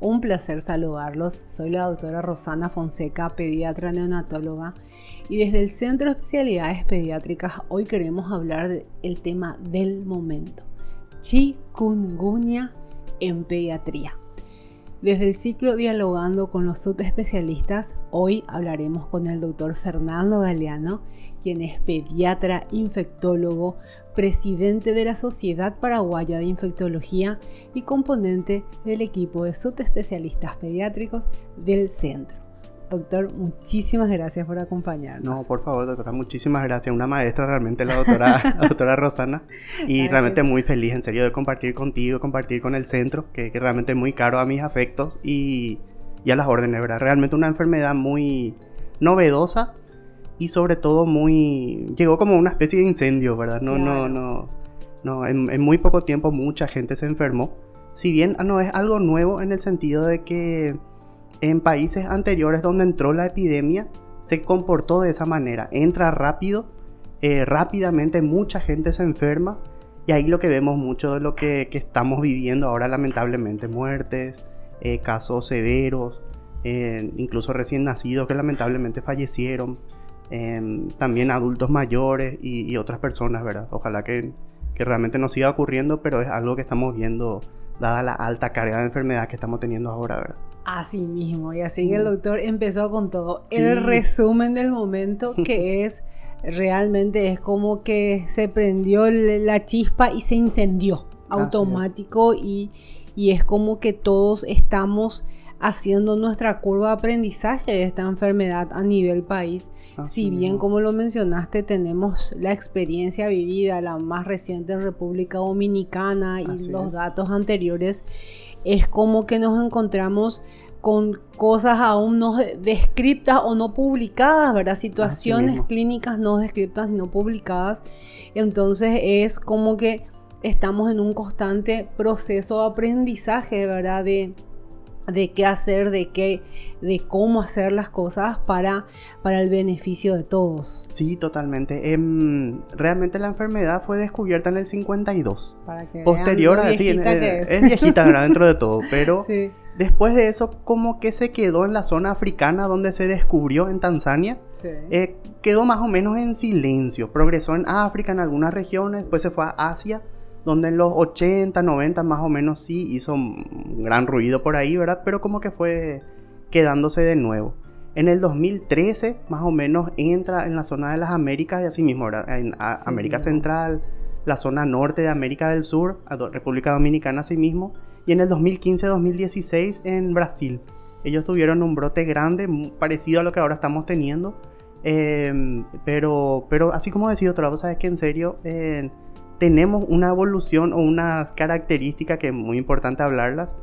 Un placer saludarlos. Soy la doctora Rosana Fonseca, pediatra neonatóloga, y desde el Centro de Especialidades Pediátricas hoy queremos hablar del tema del momento, chikungunya en pediatría. Desde el ciclo Dialogando con los subespecialistas, hoy hablaremos con el doctor Fernando Galeano, quien es pediatra, infectólogo, presidente de la Sociedad Paraguaya de Infectología y componente del equipo de subespecialistas pediátricos del centro. Doctor, muchísimas gracias por acompañarnos. No, por favor, doctora, muchísimas gracias. Una maestra realmente, la doctora, doctora Rosana. Y realmente muy feliz, en serio, de compartir contigo, compartir con el centro, que, que realmente es muy caro a mis afectos y, y, a las órdenes, ¿verdad? Realmente una enfermedad muy novedosa y sobre todo muy... Llegó como una especie de incendio, ¿verdad? No, no, no, no. En, en muy poco tiempo mucha gente se enfermó. Si bien ah, no es algo nuevo en el sentido de que en países anteriores donde entró la epidemia se comportó de esa manera. Entra rápido, eh, rápidamente mucha gente se enferma y ahí lo que vemos mucho de lo que, estamos viviendo ahora lamentablemente, muertes, eh, casos severos, eh, incluso recién nacidos que lamentablemente fallecieron, em, también adultos mayores y, otras personas, ¿verdad? Ojalá que, que realmente no siga ocurriendo, pero es algo que estamos viendo dada la alta carga de enfermedad que estamos teniendo ahora, ¿verdad? Así mismo, y así que el doctor empezó con todo. El resumen del momento que es realmente es como que se prendió la chispa y se incendió automático y, y es como que todos estamos haciendo nuestra curva de aprendizaje de esta enfermedad a nivel país. si bien, como lo mencionaste, tenemos la experiencia vivida, la más reciente en República Dominicana y los datos anteriores, es como que nos encontramos con cosas aún no descritas o no publicadas, ¿verdad? Situaciones clínicas no descritas y no publicadas. Entonces es como que estamos en un constante proceso de aprendizaje, ¿verdad? De, de qué hacer, de qué, de cómo hacer las cosas para, para el beneficio de todos. Sí, totalmente. Em, realmente la enfermedad fue descubierta en el 52. Para que Posterior a sí, es. es. viejita dentro de todo, pero después de eso como que se quedó en la zona africana donde se descubrió en Tanzania. Eh, quedó más o menos en silencio. Progresó en África, en algunas regiones, después se fue a Asia donde en los 80, 90 más o menos sí hizo un gran ruido por ahí, ¿verdad? Pero como que fue quedándose de nuevo. En el 2013 más o menos entra en la zona de las Américas y así mismo, ¿verdad? En América Central, la zona norte de América del Sur, República Dominicana así mismo, y en el 2015-2016 en Brasil. Ellos tuvieron un brote grande, parecido a lo que ahora estamos teniendo. Em, pero, pero así como decía otra cosa, es que en serio, tenemos una evolución o una característica que es muy importante hablarlas,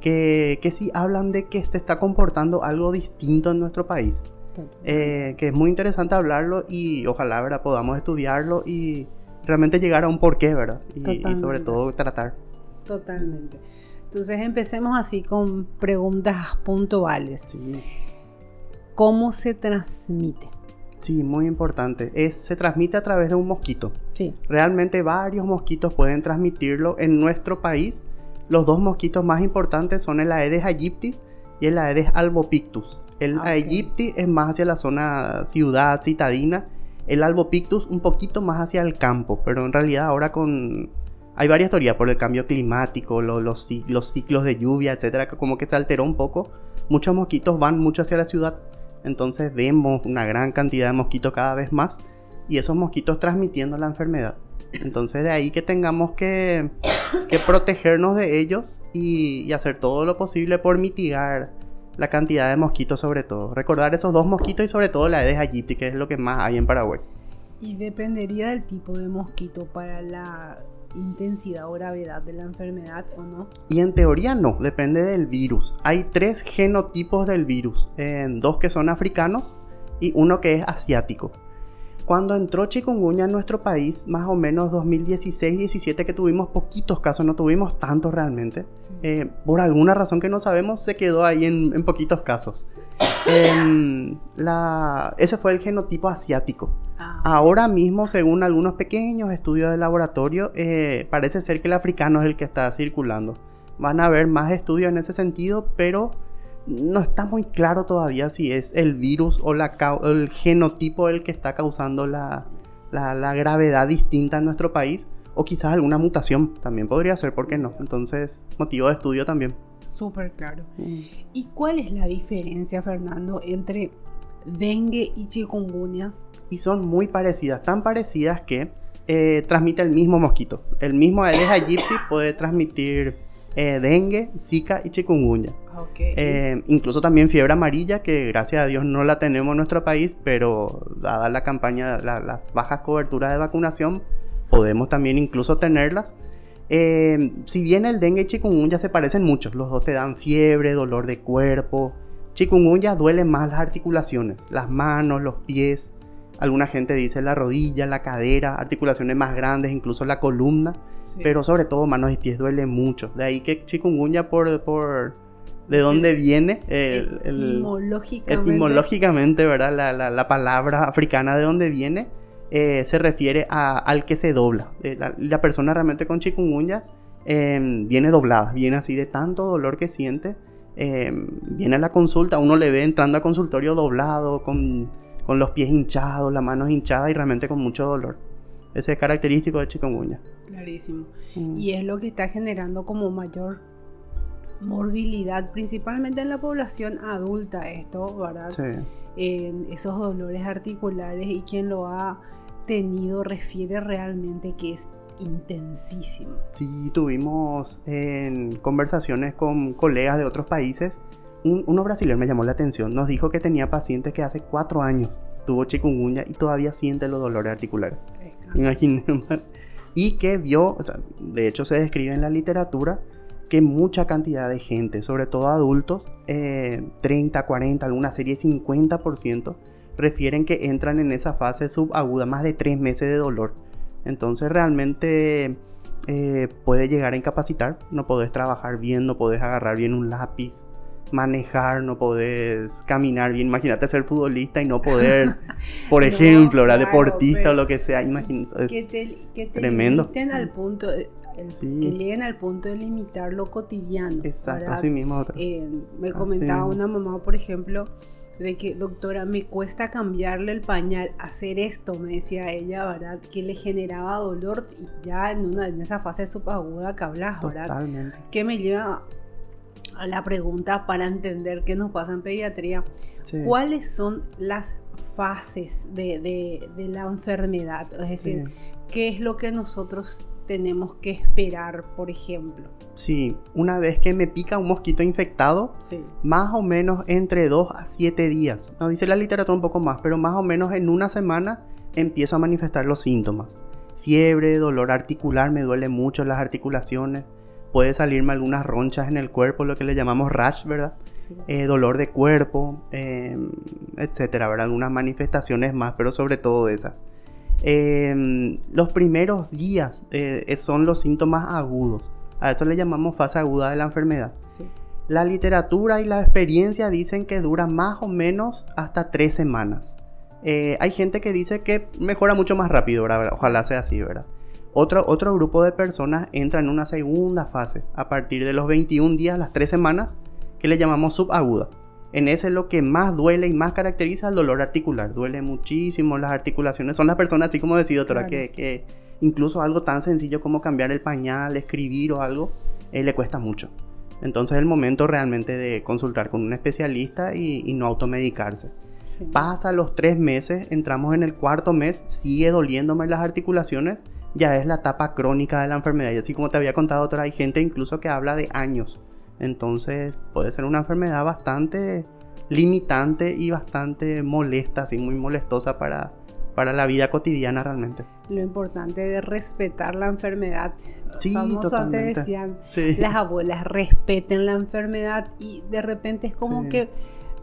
que, que sí hablan de que se está comportando algo distinto en nuestro país. Eh, que es muy interesante hablarlo y ojalá ¿verdad? podamos estudiarlo y realmente llegar a un porqué, ¿verdad? Y, y, sobre todo tratar. Totalmente. Entonces empecemos así con preguntas puntuales. Sí. ¿Cómo se transmite? Sí, muy importante. Es, se transmite a través de un mosquito. Sí. Realmente varios mosquitos pueden transmitirlo. En nuestro país, los dos mosquitos más importantes son el Aedes aegypti y el Aedes albopictus. El ah, aegypti es más hacia la zona ciudad, citadina. El albopictus un poquito más hacia el campo. Pero en realidad ahora con... Hay varias teorías por el cambio climático, los, los ciclos de lluvia, etcétera, que como que se alteró un poco. Muchos mosquitos van mucho hacia la ciudad entonces vemos una gran cantidad de mosquitos cada vez más y esos mosquitos transmitiendo la enfermedad. Entonces de ahí que tengamos que, protegernos de ellos y, hacer todo lo posible por mitigar la cantidad de mosquitos sobre todo. Recordar esos dos mosquitos y sobre todo la Aedes aegypti, que es lo que más hay en Paraguay. Y dependería del tipo de mosquito para la intensidad o gravedad de la enfermedad o no? Y en teoría no, depende del virus. Hay tres genotipos del virus, dos que son africanos y uno que es asiático. Cuando entró chikungunya en nuestro país, más o menos 2016-17 que tuvimos poquitos casos, no tuvimos tantos realmente. Eh, por alguna razón que no sabemos, se quedó ahí en, poquitos casos. Ese fue el genotipo asiático. Ah. Ahora mismo, según algunos pequeños estudios de laboratorio, eh, parece ser que el africano es el que está circulando. van a haber más estudios en ese sentido, pero no está muy claro todavía si es el virus o la, el genotipo el que está causando la, la, gravedad distinta en nuestro país, o quizás alguna mutación también podría ser, ¿por qué no? Entonces, motivo de estudio también. Súper claro. Mm. ¿Y cuál es la diferencia, Fernando, entre dengue y chikungunya? Y son muy parecidas, tan parecidas que eh, transmite el mismo mosquito. El mismo Aedes aegypti puede transmitir eh, dengue, zika y chikungunya. Eh, incluso también fiebre amarilla, que gracias a Dios no la tenemos en nuestro país, pero dada la campaña, las bajas coberturas de vacunación, podemos también incluso tenerlas. Eh, si bien el dengue y chikungunya se parecen mucho, los dos te dan fiebre, dolor de cuerpo. Chikungunya duele más las articulaciones, las manos, los pies. Alguna gente dice la rodilla, la cadera, articulaciones más grandes, incluso la columna. Pero sobre todo manos y pies duele mucho. De ahí que chikungunya por, por de dónde viene el, etimológicamente. etimológicamente, ¿verdad? La, la, palabra africana de dónde viene eh, se refiere a, al que se dobla. Eh, la, persona realmente con chikungunya em, viene doblada, viene así de tanto dolor que siente. Em, viene a la consulta, uno le ve entrando al consultorio doblado, con, con los pies hinchados, las manos hinchadas y realmente con mucho dolor. Ese es característico de chikungunya. Clarísimo. Mm. Y es lo que está generando como mayor morbilidad, principalmente en la población adulta, esto, ¿verdad? Sí. En esos dolores articulares y quien lo ha tenido refiere realmente que es intensísimo. Sí, tuvimos en conversaciones con colegas de otros países. Un, uno brasileño me llamó la atención, nos dijo que tenía pacientes que hace cuatro años tuvo chikungunya y todavía siente los dolores articulares. Y que vio, de hecho se describe en la literatura, que mucha cantidad de gente, sobre todo adultos, 30, 40, alguna serie 50%, refieren que entran en esa fase subaguda, más de 3 meses de dolor. Entonces realmente eh, puede llegar a incapacitar, no podés trabajar bien, no podés agarrar bien un lápiz, manejar, no podés caminar bien. Imagínate ser futbolista y no poder, por ejemplo, la deportista o lo que sea. Imagínate, es que tremendo. al punto, que lleguen al punto de limitar lo cotidiano. Exacto, así mismo. Eh, me comentaba una mamá, por ejemplo, de que, doctora, me cuesta cambiarle el pañal, hacer esto, me decía ella, ¿verdad? Que le generaba dolor y ya en, una, en esa fase subaguda que hablas, ¿verdad? Totalmente. Que me lleva a la pregunta para entender qué nos pasa en pediatría. ¿Cuáles son las fases de, de, la enfermedad? Es decir, ¿qué es lo que nosotros tenemos que esperar, por ejemplo? Sí, una vez que me pica un mosquito infectado, más o menos entre 2 a 7 días. Nos dice la literatura un poco más, pero más o menos en una semana empiezo a manifestar los síntomas. Fiebre, dolor articular, me duele mucho las articulaciones. Puede salirme algunas ronchas en el cuerpo, lo que le llamamos rash, ¿verdad? Eh, dolor de cuerpo, em, etcétera, ¿verdad? Algunas manifestaciones más, pero sobre todo esas. Em, los primeros días eh, son los síntomas agudos. A eso le llamamos fase aguda de la enfermedad. La literatura y la experiencia dicen que dura más o menos hasta tres semanas. Eh, hay gente que dice que mejora mucho más rápido, ojalá sea así, ¿verdad? Otro, otro grupo de personas entra en una segunda fase a partir de los 21 días, las tres semanas, que le llamamos subaguda. En ese lo que más duele y más caracteriza el dolor articular. Duele muchísimo las articulaciones. Son las personas, así como decía doctora, que, incluso algo tan sencillo como cambiar el pañal, escribir o algo, eh, le cuesta mucho. Entonces es el momento realmente de consultar con un especialista y, no automedicarse. Pasa los tres meses, entramos en el cuarto mes, sigue doliéndome las articulaciones, ya es la etapa crónica de la enfermedad. Y así como te había contado, doctora, hay gente incluso que habla de años entonces puede ser una enfermedad bastante limitante y bastante molesta, así muy molestosa para, para la vida cotidiana realmente. Lo importante de respetar la enfermedad. Sí, totalmente. decían, las abuelas respeten la enfermedad y de repente es como que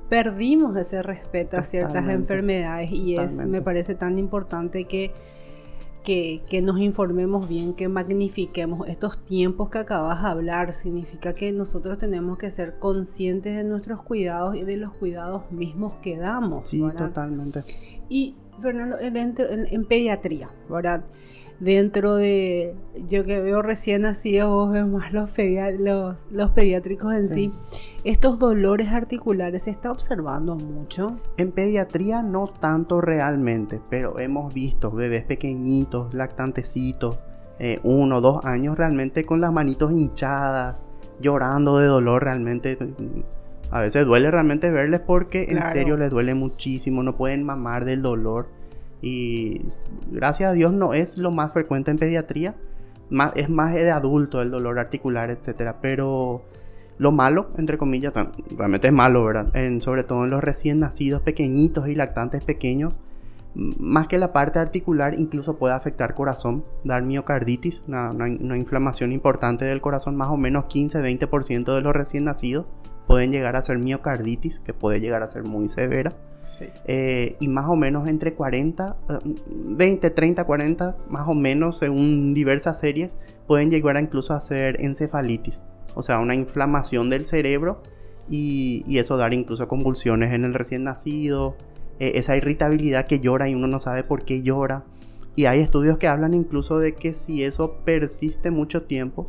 perdimos ese respeto a ciertas enfermedades y es me parece tan importante que que, nos informemos bien, que magnifiquemos estos tiempos que acabas de hablar. Significa que nosotros tenemos que ser conscientes de nuestros cuidados y de los cuidados mismos que damos. Sí, totalmente. Y Fernando, en, pediatría, ¿verdad? Dentro de, yo que veo recién nacidos, vos ves más los, los, pediátricos en sí. ¿Estos dolores articulares se está observando mucho? En pediatría no tanto realmente, pero hemos visto bebés pequeñitos, lactantecitos, eh, uno o dos años realmente con las manitos hinchadas, llorando de dolor realmente. A veces duele realmente verles porque en serio les duele muchísimo, no pueden mamar del dolor. Y gracias a Dios no es lo más frecuente en pediatría, más, es más de adulto el dolor articular, etc. Pero lo malo, entre comillas, realmente es malo, ¿verdad? En, sobre todo en los recién nacidos pequeñitos y lactantes pequeños, más que la parte articular, incluso puede afectar corazón, dar miocarditis, una, una inflamación importante del corazón, más o menos 15-20% de los recién nacidos pueden llegar a ser miocarditis, que puede llegar a ser muy severa. Eh, y más o menos entre 40, 20, 30, 40, más o menos según diversas series, pueden llegar a incluso a ser encefalitis. O sea, una inflamación del cerebro y, eso dar incluso convulsiones en el recién nacido, eh, esa irritabilidad que llora y uno no sabe por qué llora. Y hay estudios que hablan incluso de que si eso persiste mucho tiempo,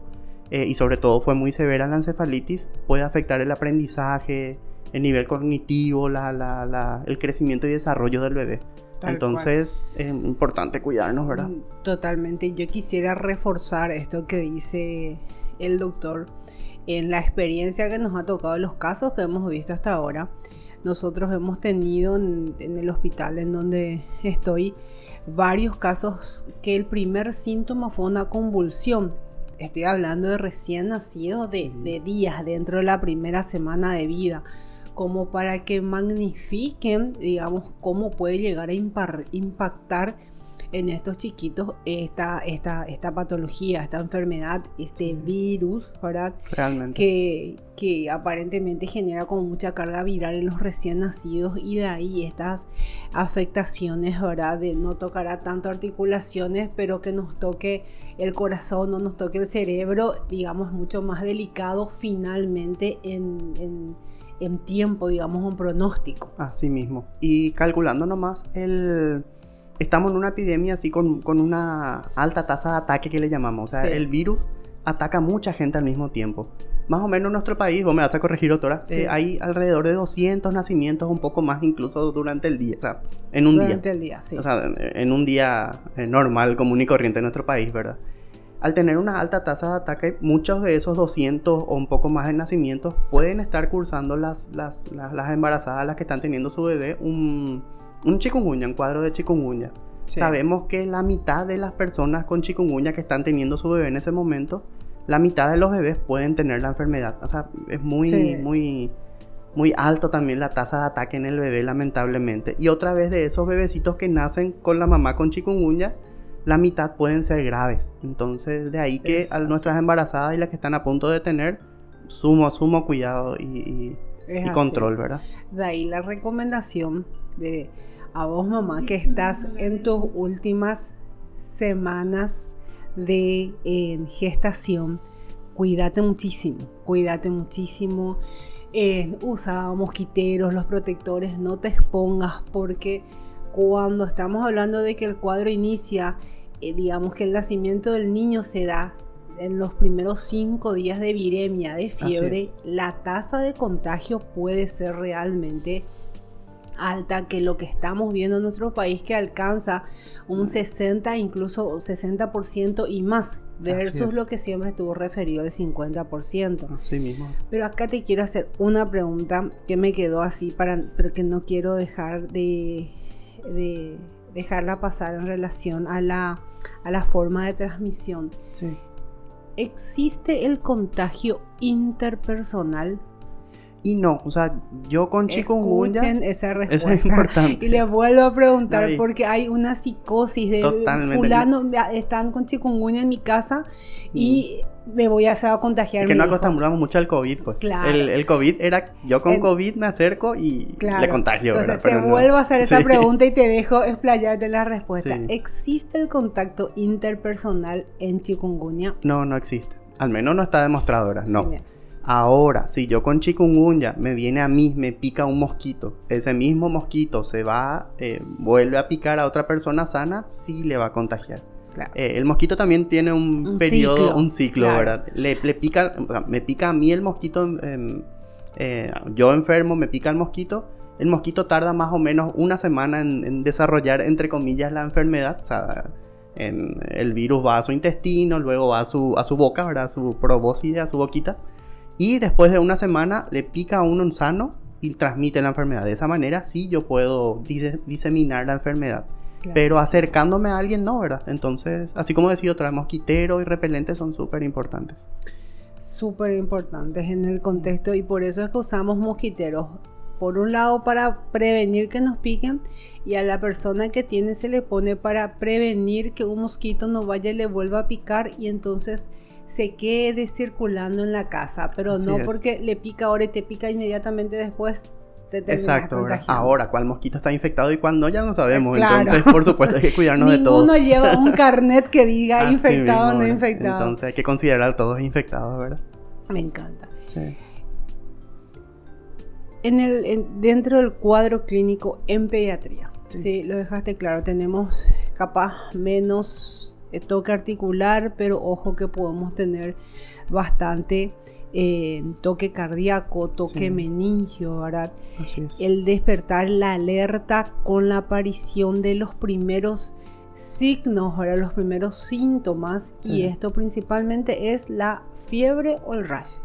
eh, y sobre todo fue muy severa la encefalitis, puede afectar el aprendizaje, el nivel cognitivo, el crecimiento y desarrollo del bebé. Entonces es importante cuidarnos, ¿verdad? Mm, totalmente. Yo quisiera reforzar esto que dice el doctor en la experiencia que nos ha tocado, los casos que hemos visto hasta ahora. Nosotros hemos tenido en el hospital en donde estoy varios casos que el primer síntoma fue una convulsión estoy hablando de recién nacidos de, de, días dentro de la primera semana de vida, como para que magnifiquen, digamos, cómo puede llegar a impactar en estos chiquitos esta, esta, esta patología, esta enfermedad, este virus, ¿verdad? Realmente. Que, que aparentemente genera como mucha carga viral en los recién nacidos y de ahí estas afectaciones, ¿verdad? De no tocará tanto articulaciones, pero que nos toque el corazón, no nos toque el cerebro, digamos, mucho más delicado finalmente en, en en tiempo, digamos, un pronóstico. Así mismo. Y calculando nomás el estamos en una epidemia así con, con una alta tasa de ataque que le llamamos. O sea, el virus ataca a mucha gente al mismo tiempo. Más o menos en nuestro país, vos me vas a corregir, doctora, eh, hay alrededor de 200 nacimientos, un poco más incluso durante el día, o sea, en un día. Durante el día, sí. O sea, en un día eh, normal, común y corriente en nuestro país, ¿verdad? Al tener una alta tasa de ataque, muchos de esos 200 o un poco más de nacimientos pueden estar cursando las, las, las, las embarazadas, las que están teniendo su bebé, un un chikungunya, un cuadro de chikungunya. Sabemos que la mitad de las personas con chikungunya que están teniendo su bebé en ese momento, la mitad de los bebés pueden tener la enfermedad. O sea, es muy, muy, muy alto también la tasa de ataque en el bebé, lamentablemente. Y otra vez de esos bebecitos que nacen con la mamá con chikungunya, la mitad pueden ser graves. Entonces, de ahí que a nuestras embarazadas y las que están a punto de tener, sumo, sumo cuidado y, y control, ¿verdad? De ahí la recomendación de a vos mamá que estás en tus últimas semanas de gestación, cuídate muchísimo, cuídate muchísimo. Eh, usa mosquiteros, los protectores, no te expongas porque cuando estamos hablando de que el cuadro inicia, eh, digamos que el nacimiento del niño se da en los primeros cinco días de viremia, de fiebre, la tasa de contagio puede ser realmente alta que lo que estamos viendo en nuestro país que alcanza un 60, incluso 60% y más versus lo que siempre estuvo referido al 50%. Así mismo. Pero acá te quiero hacer una pregunta que me quedó así para pero que no quiero dejar de, de dejarla pasar en relación a la, a la forma de transmisión. Sí. ¿Existe el contagio interpersonal? Y no. O sea, yo con chikungunya. esa respuesta. es importante. Y les vuelvo a preguntar porque hay una psicosis de fulano están con chikungunya en mi casa y mm. me voy a, a contagiar. Es que no acostumbramos mucho al COVID, pues. Claro. El, el, COVID era yo con COVID me acerco y le contagio. Entonces te vuelvo a hacer esa pregunta y te dejo explayarte la respuesta. ¿Existe el contacto interpersonal en chikungunya? No, no existe. Al menos no está demostrado ahora, no. Ahora, si yo con chikungunya me viene a mí, me pica un mosquito, ese mismo mosquito se va, eh, vuelve a picar a otra persona sana, sí le va a contagiar. Eh, el mosquito también tiene un, periodo, un ciclo, ¿verdad? Le, pica, me pica a mí el mosquito, eh, yo enfermo, me pica el mosquito, el mosquito tarda más o menos una semana en, desarrollar, entre comillas, la enfermedad. O sea, el virus va a su intestino, luego va a su, a su boca, ¿verdad? A su probóscide, a su boquita. Y después de una semana le pica a uno un sano y transmite la enfermedad. De esa manera sí yo puedo diseminar la enfermedad. Pero acercándome a alguien no, ¿verdad? Entonces, así como decía otra, mosquitero y repelente son súper importantes. Súper importantes en el contexto y por eso es que usamos mosquiteros. Por un lado para prevenir que nos piquen y a la persona que tiene se le pone para prevenir que un mosquito no vaya y le vuelva a picar y entonces se quede circulando en la casa, pero no porque le pica ahora y te pica inmediatamente después. Te Exacto, ahora cuál mosquito está infectado y cuándo ya no sabemos. Entonces, por supuesto, hay que cuidarnos de todos. Ninguno lleva un carnet que diga infectado o no infectado. Entonces, hay que considerar a todos infectados, ¿verdad? Me encanta. Sí. En el, dentro del cuadro clínico en pediatría, sí. lo dejaste claro, tenemos capaz menos toque articular, pero ojo que podemos tener bastante eh, toque cardíaco, toque meningio, ¿verdad? El despertar la alerta con la aparición de los primeros signos, ahora los primeros síntomas, y esto principalmente es la fiebre o el rash.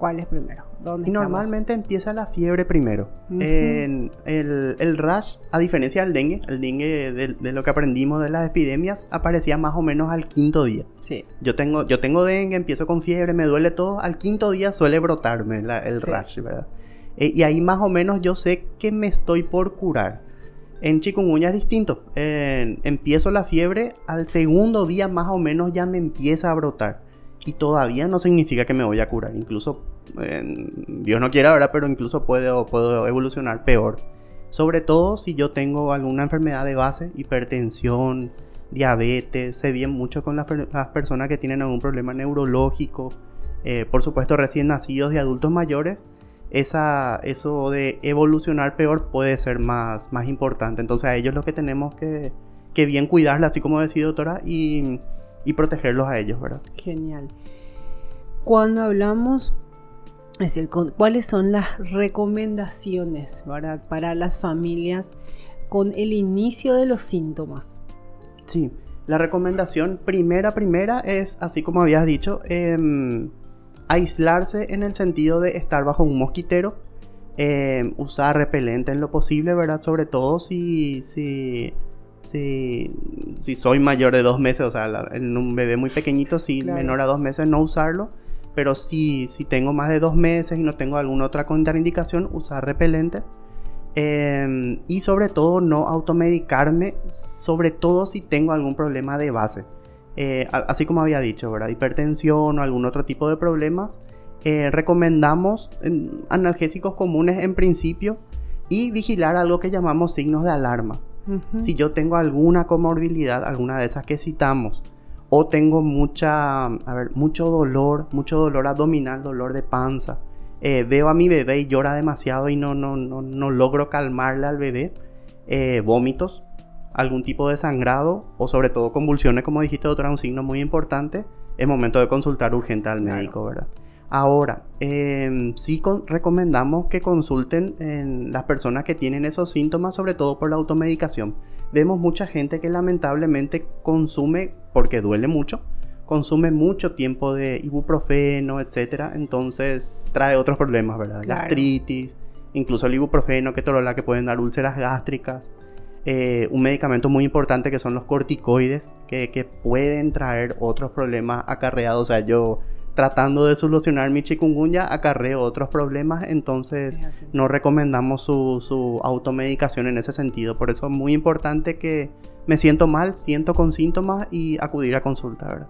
¿Cuál es primero? y normalmente empieza la fiebre primero. el, el, rash, a diferencia del dengue, el dengue de, lo que aprendimos de las epidemias, aparecía más o menos al quinto día. Sí. Yo tengo, yo tengo dengue, empiezo con fiebre, me duele todo, al quinto día suele brotarme el rash, ¿verdad? Eh, y ahí más o menos yo sé que me estoy por curar. En chikungunya es distinto. empiezo la fiebre, al segundo día más o menos ya me empieza a brotar y todavía no significa que me voy a curar. Incluso, Dios no quiera, ¿verdad? Pero incluso puedo, puedo evolucionar peor. Sobre todo si yo tengo alguna enfermedad de base, hipertensión, diabetes, se bien mucho con las, personas que tienen algún problema neurológico, eh, por supuesto recién nacidos y adultos mayores, esa, eso de evolucionar peor puede ser más, más importante. Entonces a ellos lo que tenemos que, que bien cuidarla, así como decía doctora, y y protegerlos a ellos, ¿verdad? Genial. Cuando hablamos, es decir, cuáles son las recomendaciones ¿verdad? para las familias con el inicio de los síntomas. Sí, la recomendación primera, primera es, así como habías dicho, em, aislarse en el sentido de estar bajo un mosquitero, em, usar repelente en lo posible, ¿verdad? Sobre todo si, si si, si soy mayor de dos meses, o sea, en un bebé muy pequeñito, si menor a dos meses, no usarlo. Pero si, si tengo más de dos meses y no tengo alguna otra contraindicación, usar repelente. Em, y sobre todo no automedicarme, sobre todo si tengo algún problema de base. Eh, así como había dicho, ¿verdad? Hipertensión o algún otro tipo de problemas. Eh, recomendamos analgésicos comunes en principio y vigilar algo que llamamos signos de alarma. Si yo tengo alguna comorbilidad, alguna de esas que citamos, o tengo mucha, a ver, mucho dolor, mucho dolor abdominal, dolor de panza, eh, veo a mi bebé y llora demasiado y no, no, no, no logro calmarle al bebé, eh, vómitos, algún tipo de sangrado o sobre todo convulsiones, como dijiste, doctora, un signo muy importante, es momento de consultar urgente al médico, ¿verdad? Ahora, eh, sí recomendamos que consulten en las personas que tienen esos síntomas, sobre todo por la automedicación. Vemos mucha gente que lamentablemente consume, porque duele mucho, consume mucho tiempo de ibuprofeno, etc. Entonces trae otros problemas, ¿verdad? Gastritis, incluso el ibuprofeno, que la que pueden dar úlceras gástricas. Eh, un medicamento muy importante que son los corticoides, que, que pueden traer otros problemas acarreados. O sea, yo tratando de solucionar mi chikungunya acarreo otros problemas, entonces no recomendamos su, automedicación en ese sentido. Por eso es muy importante que me siento mal, siento con síntomas y acudir a consulta, ¿verdad?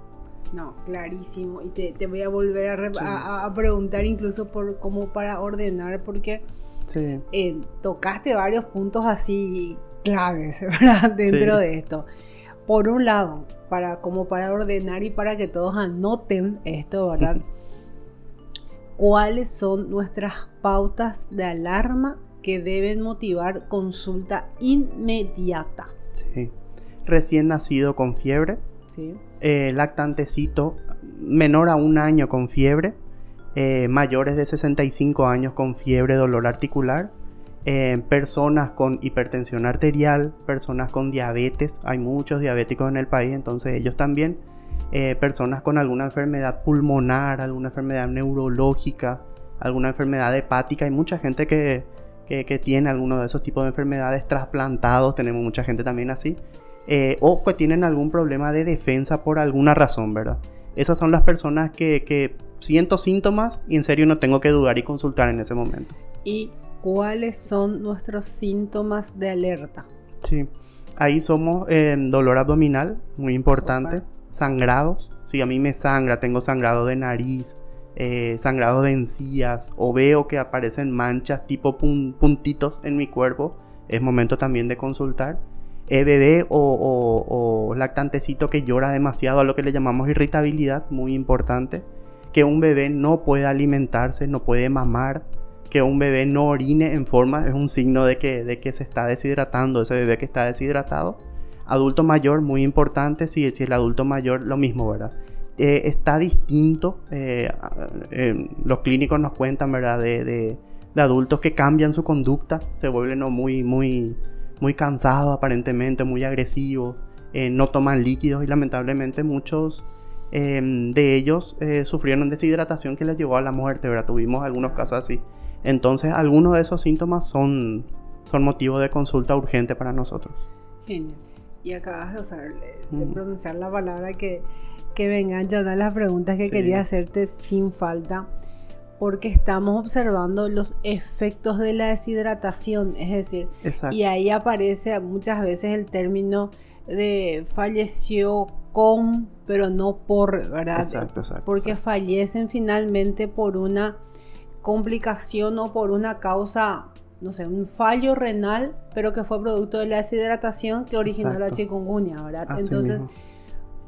No, clarísimo. Y te, voy a volver a, preguntar incluso por cómo para ordenar, porque eh, tocaste varios puntos así claves, ¿verdad? Dentro de esto. Por un lado, para, como para ordenar y para que todos anoten esto, ¿verdad? cuáles son nuestras pautas de alarma que deben motivar consulta inmediata. Sí. Recién nacido con fiebre. Sí. Eh, lactantecito menor a un año con fiebre. Eh, mayores de 65 años con fiebre, dolor articular. Eh, personas con hipertensión arterial, personas con diabetes. Hay muchos diabéticos en el país, entonces ellos también eh, personas con alguna enfermedad pulmonar, alguna enfermedad neurológica, alguna enfermedad hepática. Hay mucha gente que, tiene alguno de esos tipos de enfermedades trasplantados, tenemos mucha gente también así. Eh, o que tienen algún problema de defensa por alguna razón, ¿verdad? Esas son las personas que, que siento síntomas y en serio no tengo que dudar y consultar en ese momento. ¿Y cuáles son nuestros síntomas de alerta? Sí, ahí somos eh, dolor abdominal, muy importante sangrados. Si a mí me sangra, tengo sangrado de nariz, eh, sangrado de encías o veo que aparecen manchas tipo puntitos en mi cuerpo, es momento también de consultar. Eh, bebé o, lactantecito que llora demasiado, a lo que le llamamos irritabilidad, muy importante. Que un bebé no puede alimentarse, no puede mamar. Que un bebé no orine en forma es un signo de que, de que se está deshidratando, ese bebé que está deshidratado Adulto mayor, muy importante, si, el adulto mayor, lo mismo, ¿verdad? Eh, está distinto, eh, los clínicos nos cuentan, ¿verdad? De, de, adultos que cambian su conducta, se vuelven muy, muy, muy cansados aparentemente, muy agresivos, eh, no toman líquidos y lamentablemente muchos de ellos sufrieron deshidratación que les llevó a la muerte, ¿verdad? Tuvimos algunos casos así. Entonces, algunos de esos síntomas son, son motivo de consulta urgente para nosotros. Genial y acabas de usar, de pronunciar la palabra que, que vengan ya las preguntas que quería hacerte sin falta, porque estamos observando los efectos de la deshidratación, es decir, y ahí aparece muchas veces el término de falleció con, pero no por, ¿verdad? Exacto, exacto. Porque fallecen finalmente por una complicación o por una causa no sé, un fallo renal, pero que fue producto de la deshidratación que originó la chikungunya, ¿verdad? Entonces,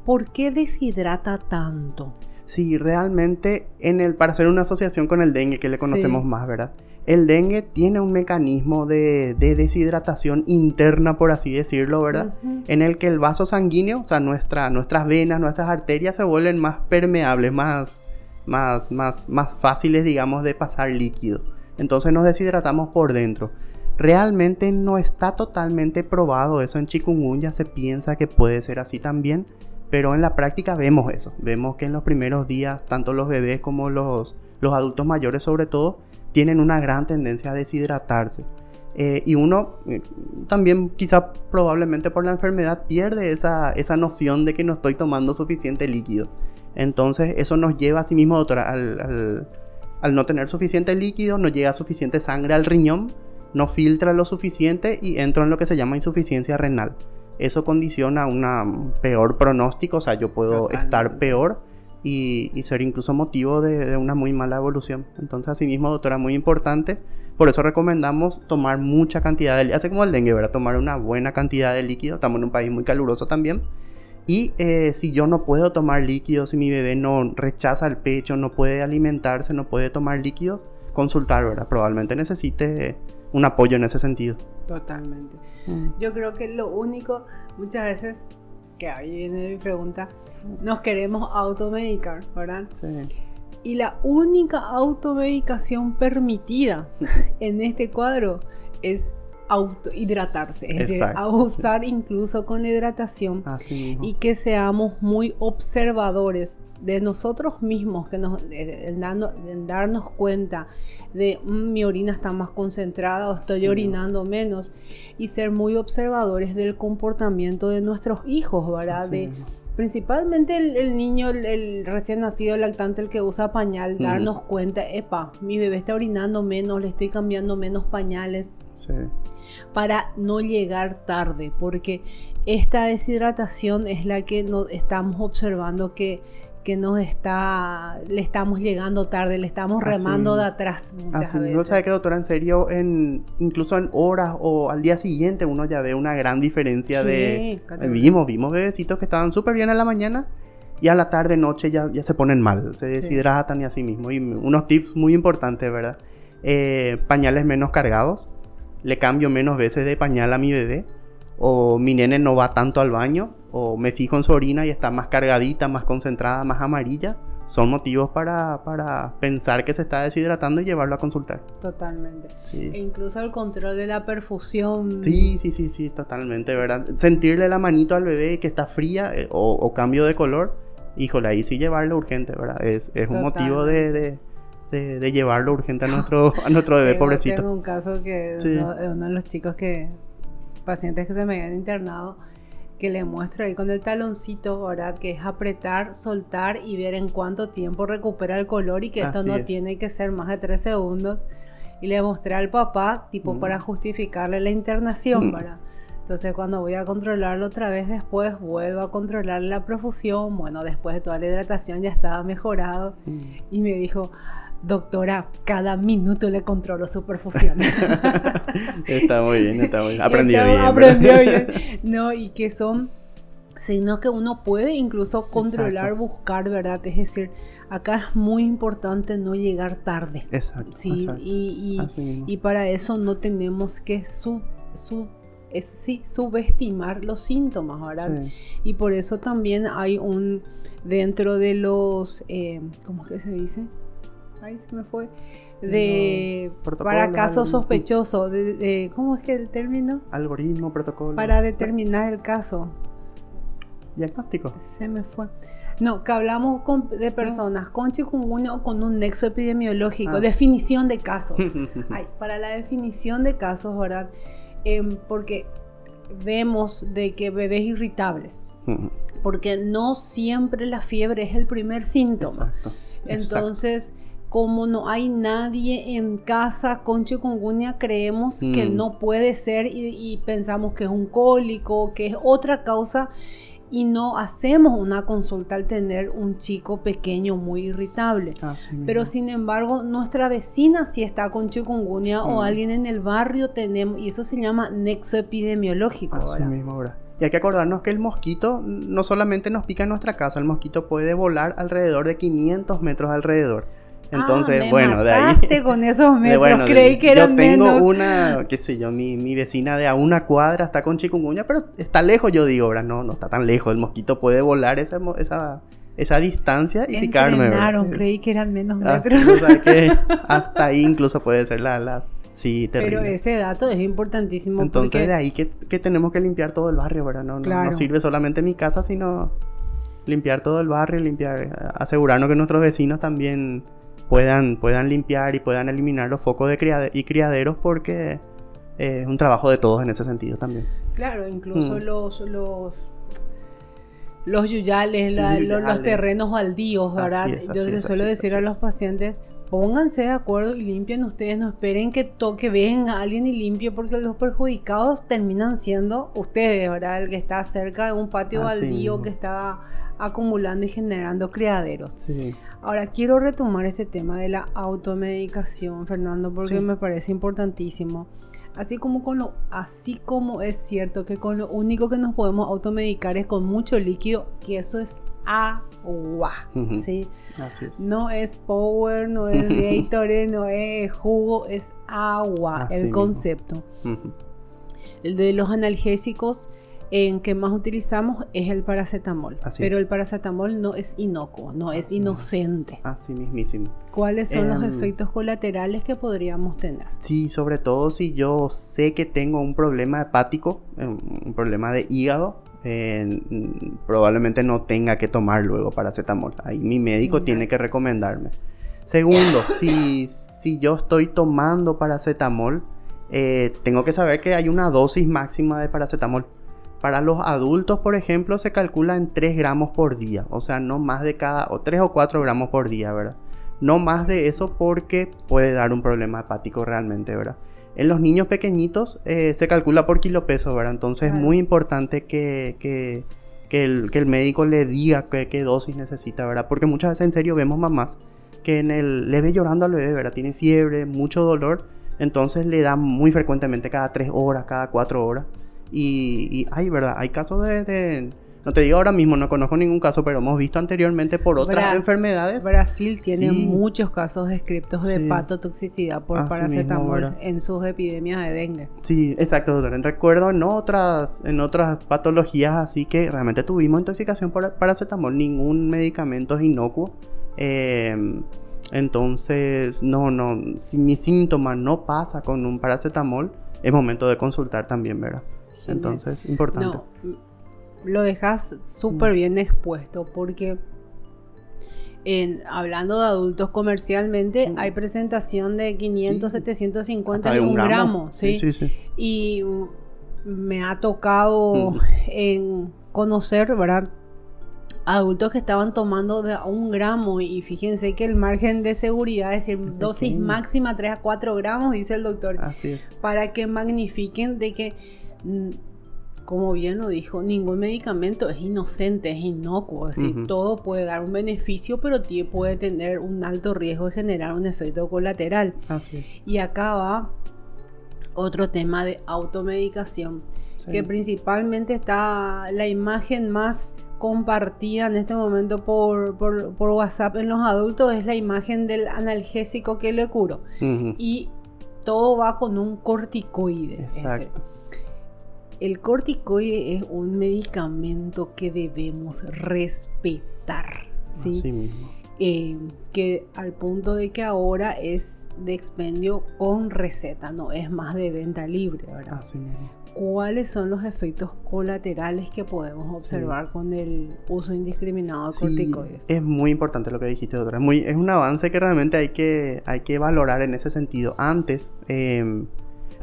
¿por qué deshidrata tanto? Sí, realmente en el, para hacer una asociación con el dengue, que le conocemos más, ¿verdad? El dengue tiene un mecanismo de, deshidratación interna, por así decirlo, ¿verdad? En el que el vaso sanguíneo, o sea, nuestra, nuestras venas, nuestras arterias se vuelven más permeables, más, más, más, más fáciles, digamos, de pasar líquido entonces nos deshidratamos por dentro. Realmente no está totalmente probado eso en chikungunya, se piensa que puede ser así también, pero en la práctica vemos eso, vemos que en los primeros días tanto los bebés como los, los adultos mayores sobre todo tienen una gran tendencia a deshidratarse. Eh, y uno eh, también quizá probablemente por la enfermedad pierde esa, esa noción de que no estoy tomando suficiente líquido. Entonces eso nos lleva a sí mismo, doctora, al al no tener suficiente líquido, no llega suficiente sangre al riñón, no filtra lo suficiente y entro en lo que se llama insuficiencia renal. Eso condiciona un peor pronóstico, o sea, yo puedo estar peor y, ser incluso motivo de, una muy mala evolución. Entonces, asimismo, doctora, muy importante. Por eso recomendamos tomar mucha cantidad de líquido, hace como el dengue, ¿verdad? Tomar una buena cantidad de líquido. Estamos en un país muy caluroso también. Y eh, si yo no puedo tomar líquidos, si mi bebé no rechaza el pecho, no puede alimentarse, no puede tomar líquidos, consultar, ¿verdad? Probablemente necesite un apoyo en ese sentido. Totalmente. Mm. Yo creo que lo único, muchas veces, que ahí viene mi pregunta, nos queremos automedicar, ¿verdad? Sí. Y la única automedicación permitida en este cuadro es autohidratarse, es decir, a usar incluso con hidratación y que seamos muy observadores de nosotros mismos, que nos en, darnos cuenta de mm, mi orina está más concentrada o estoy orinando menos y ser muy observadores del comportamiento de nuestros hijos, ¿verdad? de, principalmente el, niño, el, recién nacido, el lactante, el que usa pañal, darnos cuenta, epa, mi bebé está orinando menos, le estoy cambiando menos pañales. Para no llegar tarde, porque esta deshidratación es la que nos estamos observando que, que nos está, le estamos llegando tarde, le estamos remando de atrás muchas veces. No sabe que doctora, en serio, en, incluso en horas o al día siguiente uno ya ve una gran diferencia de... Vimos, vimos bebecitos que estaban súper bien en la mañana y a la tarde, noche ya, ya se ponen mal, se deshidratan y así mismo. Y unos tips muy importantes, ¿verdad? Eh, pañales menos cargados, le cambio menos veces de pañal a mi bebé, o mi nene no va tanto al baño, o me fijo en su orina y está más cargadita, más concentrada, más amarilla son motivos para, para, pensar que se está deshidratando y llevarlo a consultar. Totalmente. E incluso el control de la perfusión. Sí, sí, sí, sí, totalmente, ¿verdad? Sentirle la manito al bebé que está fría eh, o, cambio de color, híjole, ahí sí llevarlo urgente, ¿verdad? Es, es un motivo de, de, de, llevarlo urgente a nuestro, a nuestro bebé, pobrecito. Tengo un caso que uno, uno de los chicos que, pacientes que se me habían internado, que le muestro ahí con el taloncito, ¿verdad? Que es apretar, soltar y ver en cuánto tiempo recupera el color y que esto no tiene que ser más de 3 segundos. Y le mostré al papá, tipo, mm. para justificarle la internación, mm. ¿verdad? Entonces cuando voy a controlarlo otra vez después, vuelvo a controlar la profusión. Bueno, después de toda la hidratación ya estaba mejorado. Mm. Y me dijo, doctora, cada minuto le controlo su perfusión. está muy bien, está muy bien. Aprendió bien. Aprendió bien. No, y que son sino que uno puede incluso controlar, buscar, ¿verdad? Es decir, acá es muy importante no llegar tarde. Exacto. Sí, Y, y, para eso no tenemos que su, su sí, subestimar los síntomas, ¿verdad? Y por eso también hay un, dentro de los, eh, ¿cómo es que se dice? Ahí se me fue, de para casos sospechosos, de, ¿cómo es que el término? Algoritmo, protocolo. Para determinar el caso. Diagnóstico. Se me fue. No, que hablamos de personas con chikungunya o con un nexo epidemiológico. Ah. Definición de casos. Ay, para la definición de casos, ¿verdad? Em, porque vemos de que bebés irritables. Porque no siempre la fiebre es el primer síntoma. Exacto. Entonces, como no hay nadie en casa con chikungunya, creemos que mm. no puede ser y, pensamos que es un cólico, que es otra causa y no hacemos una consulta al tener un chico pequeño muy irritable. Pero sin embargo, nuestra vecina sí está con chikungunya o mm. alguien en el barrio tenemos y eso se llama nexo epidemiológico. Así mismo, ahora. Y hay que acordarnos que el mosquito no solamente nos pica en nuestra casa, el mosquito puede volar alrededor de 500 metros alrededor. Entonces, ah, bueno, de ahí. con esos metros, creí que eran Yo tengo una, qué sé yo, mi, mi, vecina de a una cuadra está con chikungunya, pero está lejos, yo digo, ahora no, no está tan lejos. El mosquito puede volar esa, esa, esa distancia y picarme. creí que eran menos metros. hasta ahí incluso puede ser la, las. Sí, terrible. Pero ese dato es importantísimo. Entonces, de ahí que, que, tenemos que limpiar todo el barrio, ¿verdad? No, no, no sirve solamente mi casa, sino limpiar todo el barrio, limpiar, asegurarnos que nuestros vecinos también puedan, puedan limpiar y puedan eliminar los focos de y criaderos porque es un trabajo de todos en ese sentido también. Claro, incluso mm. los, los los yuyales, los, terrenos baldíos, ¿verdad? Yo les suelo decir a los pacientes, pónganse de acuerdo y limpien ustedes, no esperen que toque, venga alguien y limpie, porque los perjudicados terminan siendo ustedes, ¿verdad? El que está cerca de un patio baldío que está acumulando y generando criaderos. Ahora quiero retomar este tema de la automedicación, Fernando, porque me parece importantísimo. Así como, con lo, así como es cierto que con lo único que nos podemos automedicar es con mucho líquido, que eso es agua, ¿sí? Así es. No es power, no es Gatorade, no es jugo, es agua el concepto. El de los analgésicos en que más utilizamos es el paracetamol. pero el paracetamol no es inocuo, no es inocente. Así mismísimo. ¿Cuáles son los em, efectos colaterales que podríamos tener? Sí, sobre todo si yo sé que tengo un problema hepático, em, un problema de hígado, probablemente no tenga que tomar luego paracetamol. Ahí mi médico tiene que recomendarme. Segundo, si, si yo estoy tomando paracetamol, eh, tengo que saber que hay una dosis máxima de paracetamol. Para los adultos, por ejemplo, se calcula en 3 gramos por día, o sea, no más de cada, o 3 o 4 gramos por día, ¿verdad? No más de eso porque puede dar un problema hepático realmente, ¿verdad? En los niños pequeñitos eh, se calcula por kilo peso, ¿verdad? Entonces es muy importante que, que, el, que, el, médico le diga qué, dosis necesita, ¿verdad? Porque muchas veces en serio vemos mamás que en el, le ve llorando al bebé, ¿verdad? Tiene fiebre, mucho dolor, entonces le da muy frecuentemente cada 3 horas, cada 4 horas. Y, hay, ¿verdad? Hay casos de, No te digo ahora mismo, no conozco ningún caso, pero hemos visto anteriormente por otras enfermedades. Brasil tiene muchos casos descriptos de patotoxicidad por paracetamol en sus epidemias de dengue. Sí, exacto, doctor. Recuerdo en otras, en otras patologías así que realmente tuvimos intoxicación por paracetamol, ningún medicamento es inocuo. Eh, entonces, no, no, si mi síntoma no pasa con un paracetamol, es momento de consultar también, ¿verdad? Entonces, importante. No, lo dejas súper mm. bien expuesto porque en, hablando de adultos comercialmente, mm. hay presentación de 500, 750 en un gramo, ¿sí? Sí, ¿sí? Y me ha tocado mm. en conocer, ¿verdad? adultos que estaban tomando de un gramo y fíjense que el margen de seguridad, es decir, dosis máxima 3 a 4 gramos, dice el doctor. Así es. Para que magnifiquen de que, como bien lo dijo, ningún medicamento es inocente, es inocuo. Es decir, todo puede dar un beneficio, pero puede tener un alto riesgo de generar un efecto colateral. Así es. Y acá va otro tema de automedicación, que principalmente está la imagen más compartida en este momento por, por, WhatsApp en los adultos es la imagen del analgésico que le curo. Y todo va con un corticoide. Exacto. El corticoide es un medicamento que debemos respetar. ¿sí? Así mismo. Eh, que al punto de que ahora es de expendio con receta, no es más de venta libre, ¿verdad? Así mismo cuáles son los efectos colaterales que podemos observar con el uso indiscriminado de corticoides. Es muy importante lo que dijiste, doctora. Es, muy, es un avance que realmente hay que, hay que valorar en ese sentido. Antes, eh,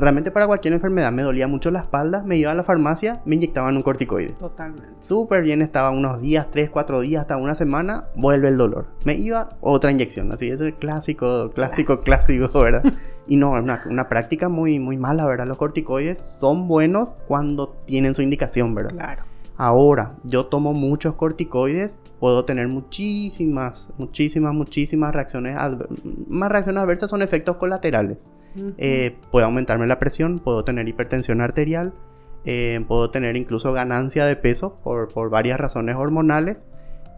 Realmente para cualquier enfermedad me dolía mucho la espalda, me iba a la farmacia, me inyectaban un corticoide. Totalmente. Súper bien, estaba unos días, 3, 4 días, hasta una semana, vuelve el dolor. Me iba otra inyección, así es el clásico, clásico, clásico, ¿verdad? y no, es una, una, práctica muy, muy mala, ¿verdad? Los corticoides son buenos cuando tienen su indicación, ¿verdad? Claro. Ahora, yo tomo muchos corticoides, puedo tener muchísimas, muchísimas, muchísimas reacciones. Más reacciones adversas son efectos colaterales. Eh, puede aumentarme la presión, puedo tener hipertensión arterial, eh, puedo tener incluso ganancia de peso por, varias razones hormonales,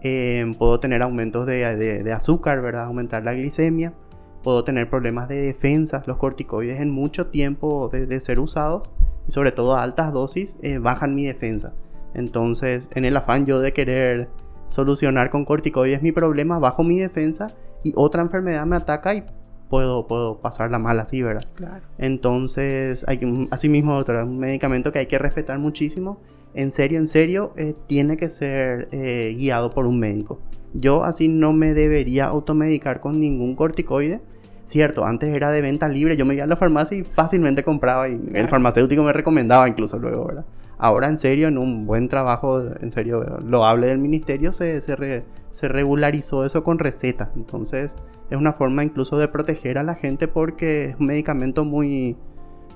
eh, puedo tener aumentos de, azúcar, ¿verdad? Aumentar la glicemia, puedo tener problemas de defensa. Los corticoides en mucho tiempo de, de ser usados y sobre todo a altas dosis bajan mi defensa. Entonces, en el afán yo de querer solucionar con corticoides mi problema, bajo mi defensa y otra enfermedad me ataca y puedo, puedo pasarla mal así, ¿verdad? Claro. Entonces, hay, así mismo, otro, un medicamento que hay que respetar muchísimo. En serio, en serio, eh, tiene que ser eh, guiado por un médico. Yo así no me debería automedicar con ningún corticoide. Cierto, antes era de venta libre, yo me iba a la farmacia y fácilmente compraba y el farmacéutico me recomendaba incluso luego, ¿verdad? Ahora en serio, en un buen trabajo, en serio, loable del ministerio, se, se, regularizó eso con receta. Entonces es una forma incluso de proteger a la gente porque es un medicamento muy,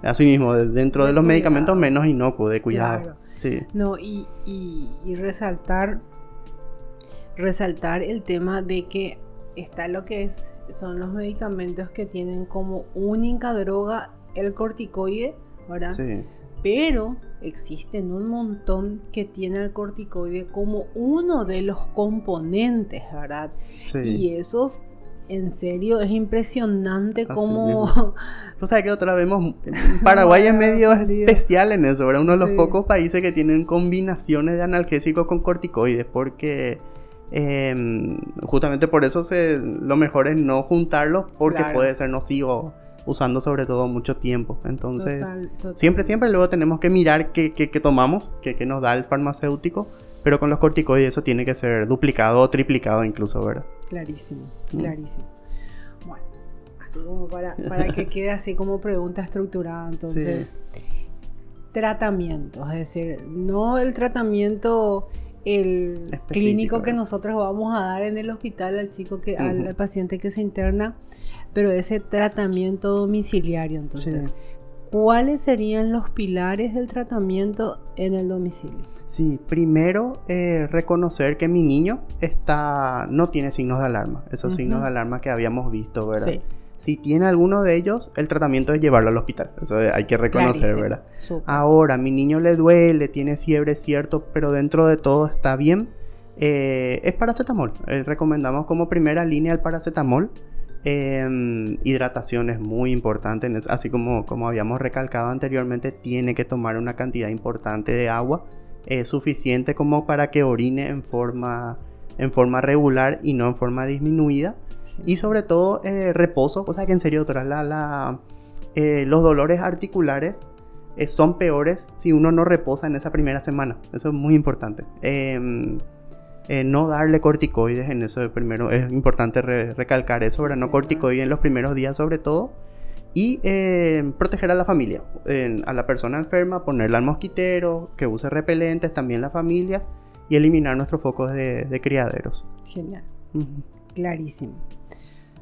así mismo, dentro de, los medicamentos menos inocuo, de cuidado. Sí. No, y, y, resaltar, resaltar el tema de que está lo que es, son los medicamentos que tienen como única droga el corticoide, ¿verdad? Sí. Pero existen un montón que tiene el corticoide como uno de los componentes, ¿verdad? Sí. Y esos, en serio, es impresionante como... O sea que otra vez vemos, Paraguay es medio especial en eso, ¿verdad? Uno de los pocos países que tienen combinaciones de analgésicos con corticoides, porque... Em, justamente por eso se, lo mejor es no juntarlos porque puede ser nocivo usando sobre todo mucho tiempo. Entonces, siempre, siempre luego tenemos que mirar qué, qué, tomamos, qué, qué, nos da el farmacéutico, pero con los corticoides eso tiene que ser duplicado o triplicado incluso, ¿verdad? Clarísimo, mm. clarísimo. Bueno, así como para, para que quede así como pregunta estructurada, entonces, tratamiento, es decir, no el tratamiento el clínico que nosotros vamos a dar en el hospital al chico que al, paciente que se interna pero ese tratamiento domiciliario. Entonces, ¿cuáles serían los pilares del tratamiento en el domicilio? Sí, primero eh, reconocer que mi niño está, no tiene signos de alarma, esos signos de alarma que habíamos visto, ¿verdad? Si tiene alguno de ellos, el tratamiento es llevarlo al hospital. Eso hay que reconocer, ¿verdad? Ahora, mi niño le duele, tiene fiebre, cierto, pero dentro de todo está bien. Eh, es paracetamol. Eh, recomendamos como primera línea el paracetamol. Em, hidratación es muy importante, así como, como habíamos recalcado anteriormente, tiene que tomar una cantidad importante de agua, eh, suficiente como para que orine en forma, en forma regular y no en forma disminuida. Y sobre todo eh, reposo, o sea que en serio, doctora, la, eh, los dolores articulares son peores si uno no reposa en esa primera semana. Eso es muy importante. Em, eh, no darle corticoides en eso primero, es importante recalcar eso, ¿verdad? no corticoides en los primeros días sobre todo. Y eh, proteger a la familia, a la persona enferma, ponerla al mosquitero, que use repelentes, también la familia, y eliminar nuestros focos de, criaderos. Genial. Clarísimo.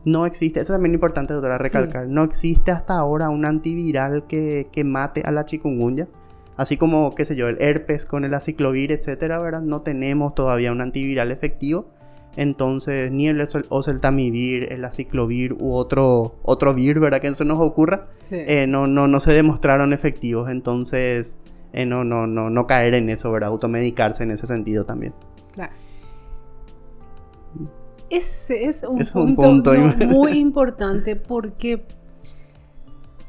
No existe, eso también es importante, doctora, recalcar, no existe hasta ahora un antiviral que, que mate a la chikungunya. Así como, qué sé yo, el herpes con el aciclovir, etcétera, ¿verdad? No tenemos todavía un antiviral efectivo. Entonces, ni el oseltamivir, el aciclovir u otro, otro vir, ¿verdad? Que se nos ocurra, eh, no, no, no se demostraron efectivos. Entonces, eh, no, no, no, no caer en eso, ¿verdad? Automedicarse en ese sentido también. Claro. Ese es un, punto, muy importante porque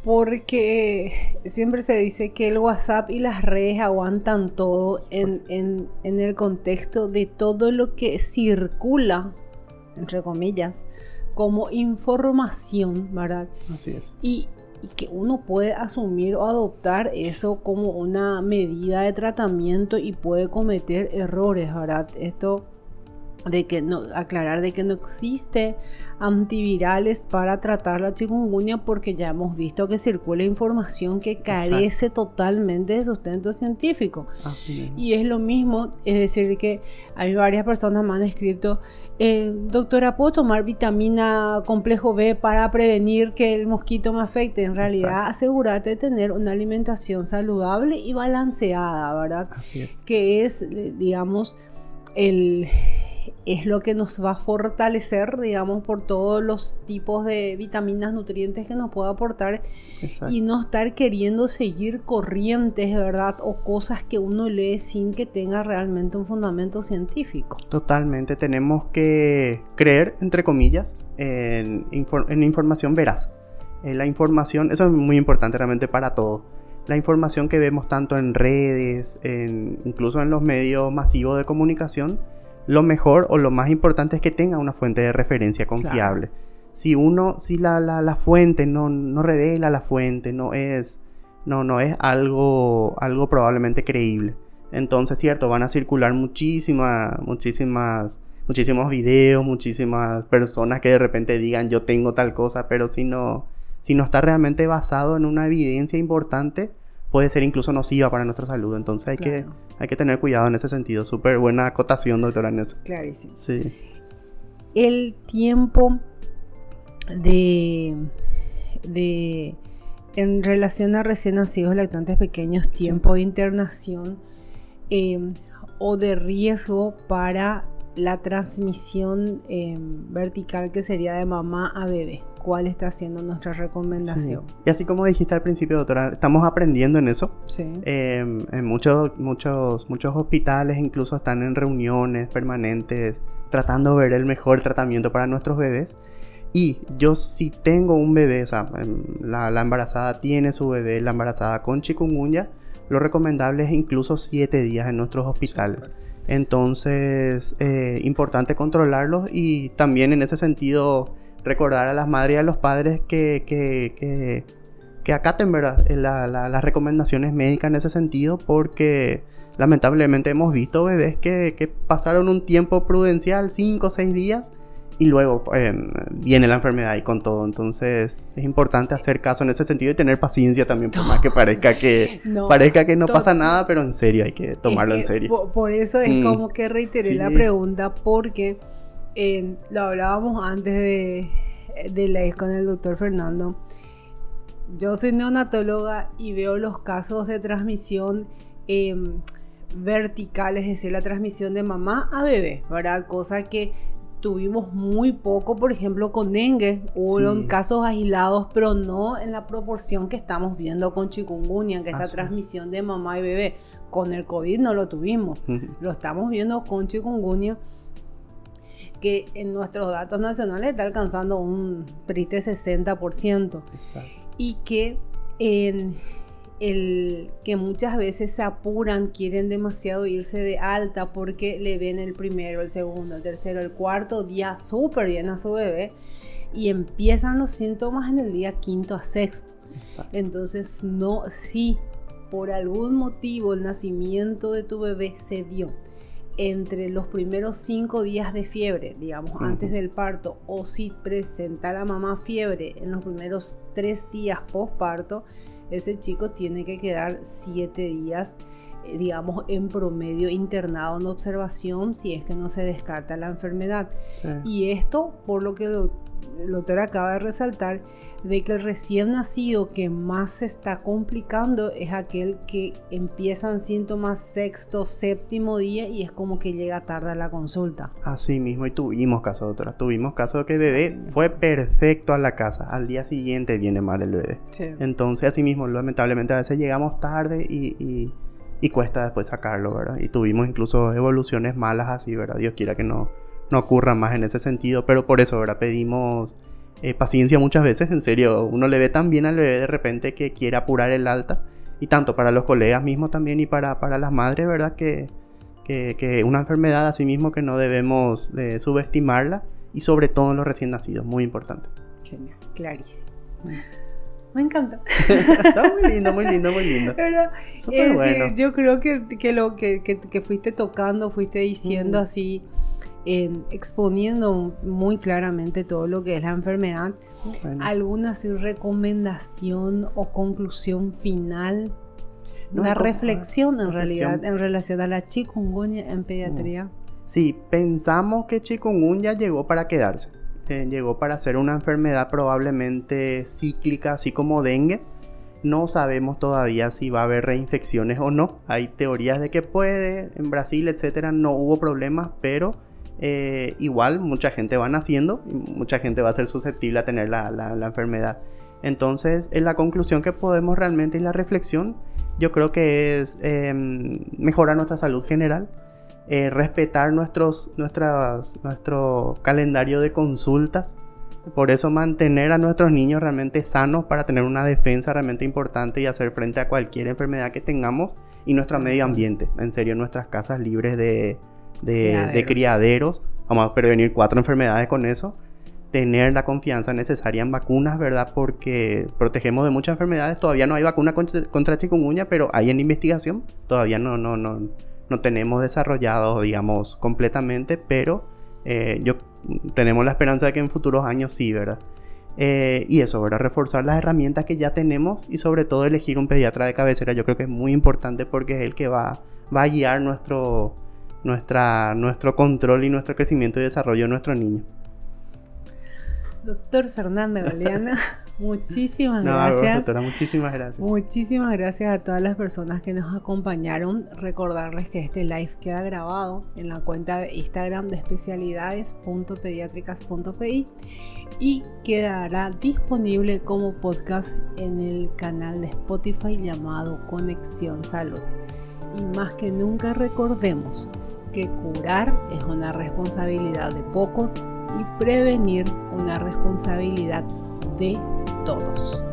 porque siempre se dice que el WhatsApp y las redes aguantan todo en, el contexto de todo lo que circula, entre comillas, como información, ¿verdad? Así es. Y, y que uno puede asumir o adoptar eso como una medida de tratamiento y puede cometer errores, ¿verdad? Esto de que no, aclarar de que no existe antivirales para tratar la chikungunya porque ya hemos visto que circula información que carece totalmente de sustento científico. y es lo mismo, es decir, que hay varias personas me han escrito, eh, doctora, ¿puedo tomar vitamina complejo B para prevenir que el mosquito me afecte? En realidad, asegúrate de tener una alimentación saludable y balanceada, ¿verdad? Así es. Que es, eh, digamos, el es lo que nos va a fortalecer, digamos, por todos los tipos de vitaminas, nutrientes que nos puede aportar y no estar queriendo seguir corrientes, ¿verdad? O cosas que uno lee sin que tenga realmente un fundamento científico. Totalmente, tenemos que creer, entre comillas, en, información veraz. Eh, la información, eso es muy importante realmente para todo. La información que vemos tanto en redes, incluso en los medios masivos de comunicación, lo mejor o lo más importante es que tenga una fuente de referencia confiable. Si uno, si la, la, fuente no, no, revela la fuente, no es, no, no es algo, algo probablemente creíble. Entonces, cierto, van a circular muchísimas, muchísimas, muchísimos videos, muchísimas personas que de repente digan yo tengo tal cosa, pero si no, si no está realmente basado en una evidencia importante, puede ser incluso nociva para nuestra salud. Entonces hay, que, hay que tener cuidado en ese sentido. Súper buena acotación, doctora Nessa. Clarísimo. Sí. El tiempo de, de en relación a recién nacidos lactantes pequeños, tiempo de internación em, o de riesgo para la transmisión em, vertical que sería de mamá a bebé cuál está haciendo nuestra recomendación. Y así como dijiste al principio, doctora, estamos aprendiendo en eso. Sí. Em, en muchos, muchos, muchos hospitales incluso están en reuniones permanentes tratando de ver el mejor tratamiento para nuestros bebés. Y yo si tengo un bebé, o sea, em, la, embarazada tiene su bebé, la embarazada con chikungunya, lo recomendable es incluso 7 días en nuestros hospitales. Entonces, eh, importante controlarlos y también en ese sentido recordar a las madres y a los padres que, que, que, acaten ¿verdad? las recomendaciones médicas en ese sentido porque lamentablemente hemos visto bebés que, pasaron un tiempo prudencial, 5 o 6 días, y luego em, viene la enfermedad y con todo. Entonces es importante hacer caso en ese sentido y tener paciencia también, por más que parezca que no, parezca que no pasa nada, pero en serio hay que tomarlo en serio. Por, eso es mm. como que reiteré la pregunta porque lo hablábamos antes de, de la con el doctor Fernando. Yo soy neonatóloga y veo los casos de transmisión em, vertical, es decir, la transmisión de mamá a bebé, ¿verdad? Cosa que tuvimos muy poco, por ejemplo, con dengue. Hubo casos aislados, pero no en la proporción que estamos viendo con chikungunya, que es la transmisión de mamá y bebé. Con el COVID no lo tuvimos. Lo estamos viendo con chikungunya que en nuestros datos nacionales está alcanzando un triste 60%. Y que en el que muchas veces se apuran, quieren demasiado irse de alta porque le ven el primero, el segundo, el tercero, el cuarto día súper bien a su bebé y empiezan los síntomas en el día quinto a sexto. Entonces, no, si por algún motivo el nacimiento de tu bebé se dio entre los primeros cinco días de fiebre, digamos, antes del parto, o si presenta la mamá fiebre en los primeros tres días postparto, ese chico tiene que quedar siete días, digamos, en promedio internado en observación si es que no se descarta la enfermedad. Y esto, por lo que el doctor acaba de resaltar, de que el recién nacido que más se está complicando es aquel que empiezan síntomas sexto, séptimo día y es como que llega tarde a la consulta. Así mismo, y tuvimos caso, doctora. Tuvimos caso de que el bebé fue perfecto a la casa. Al día siguiente viene mal el bebé. Entonces, así mismo, lamentablemente a veces llegamos tarde y, y, cuesta después sacarlo, ¿verdad? Y tuvimos incluso evoluciones malas así, ¿verdad? Dios quiera que no, no ocurra más en ese sentido, pero por eso, ¿verdad? Pedimos eh, paciencia muchas veces, en serio, uno le ve tan bien al bebé de repente que quiere apurar el alta, y tanto para los colegas mismos también y para, para las madres, ¿verdad? Que, que, una enfermedad así mismo que no debemos de subestimarla, y sobre todo en los recién nacidos, muy importante. Genial, clarísimo. Me encanta. Está muy lindo, muy lindo, muy lindo. yo creo que, que lo que, que, fuiste tocando, fuiste diciendo así, exponiendo muy claramente todo lo que es la enfermedad. ¿Alguna recomendación o conclusión final? una reflexión en realidad en relación a la chikungunya en pediatría. Sí, pensamos que chikungunya llegó para quedarse. Eh, llegó para ser una enfermedad probablemente cíclica, así como dengue. No sabemos todavía si va a haber reinfecciones o no. Hay teorías de que puede. En Brasil, etcétera, no hubo problemas, pero eh, igual mucha gente va naciendo mucha gente va a ser susceptible a tener la, enfermedad. Entonces, en la conclusión que podemos realmente y la reflexión, yo creo que es em, mejorar nuestra salud general, eh, respetar nuestros, nuestras, nuestro calendario de consultas, por eso mantener a nuestros niños realmente sanos para tener una defensa realmente importante y hacer frente a cualquier enfermedad que tengamos y nuestro medio ambiente, en serio, nuestras casas libres de, de, criaderos. Vamos a prevenir cuatro enfermedades con eso. Tener la confianza necesaria en vacunas, ¿verdad? Porque protegemos de muchas enfermedades. Todavía no hay vacuna contra, contra chikungunya, pero hay en investigación. Todavía no, no, no, no tenemos desarrollado, digamos, completamente, pero eh, yo tenemos la esperanza de que en futuros años sí, ¿verdad? Eh, y eso, ¿verdad? Reforzar las herramientas que ya tenemos y sobre todo elegir un pediatra de cabecera. Yo creo que es muy importante porque es el que va, va a guiar nuestro, nuestra, nuestro control y nuestro crecimiento y desarrollo de nuestro niño. Doctor Fernando Galeana, muchísimas gracias. Doctora, muchísimas gracias. Muchísimas gracias a todas las personas que nos acompañaron. Recordarles que este live queda grabado en la cuenta de Instagram de especialidades.pediátricas.pi y quedará disponible como podcast en el canal de Spotify llamado Conexión Salud. Y más que nunca recordemos que curar es una responsabilidad de pocos y prevenir una responsabilidad de todos.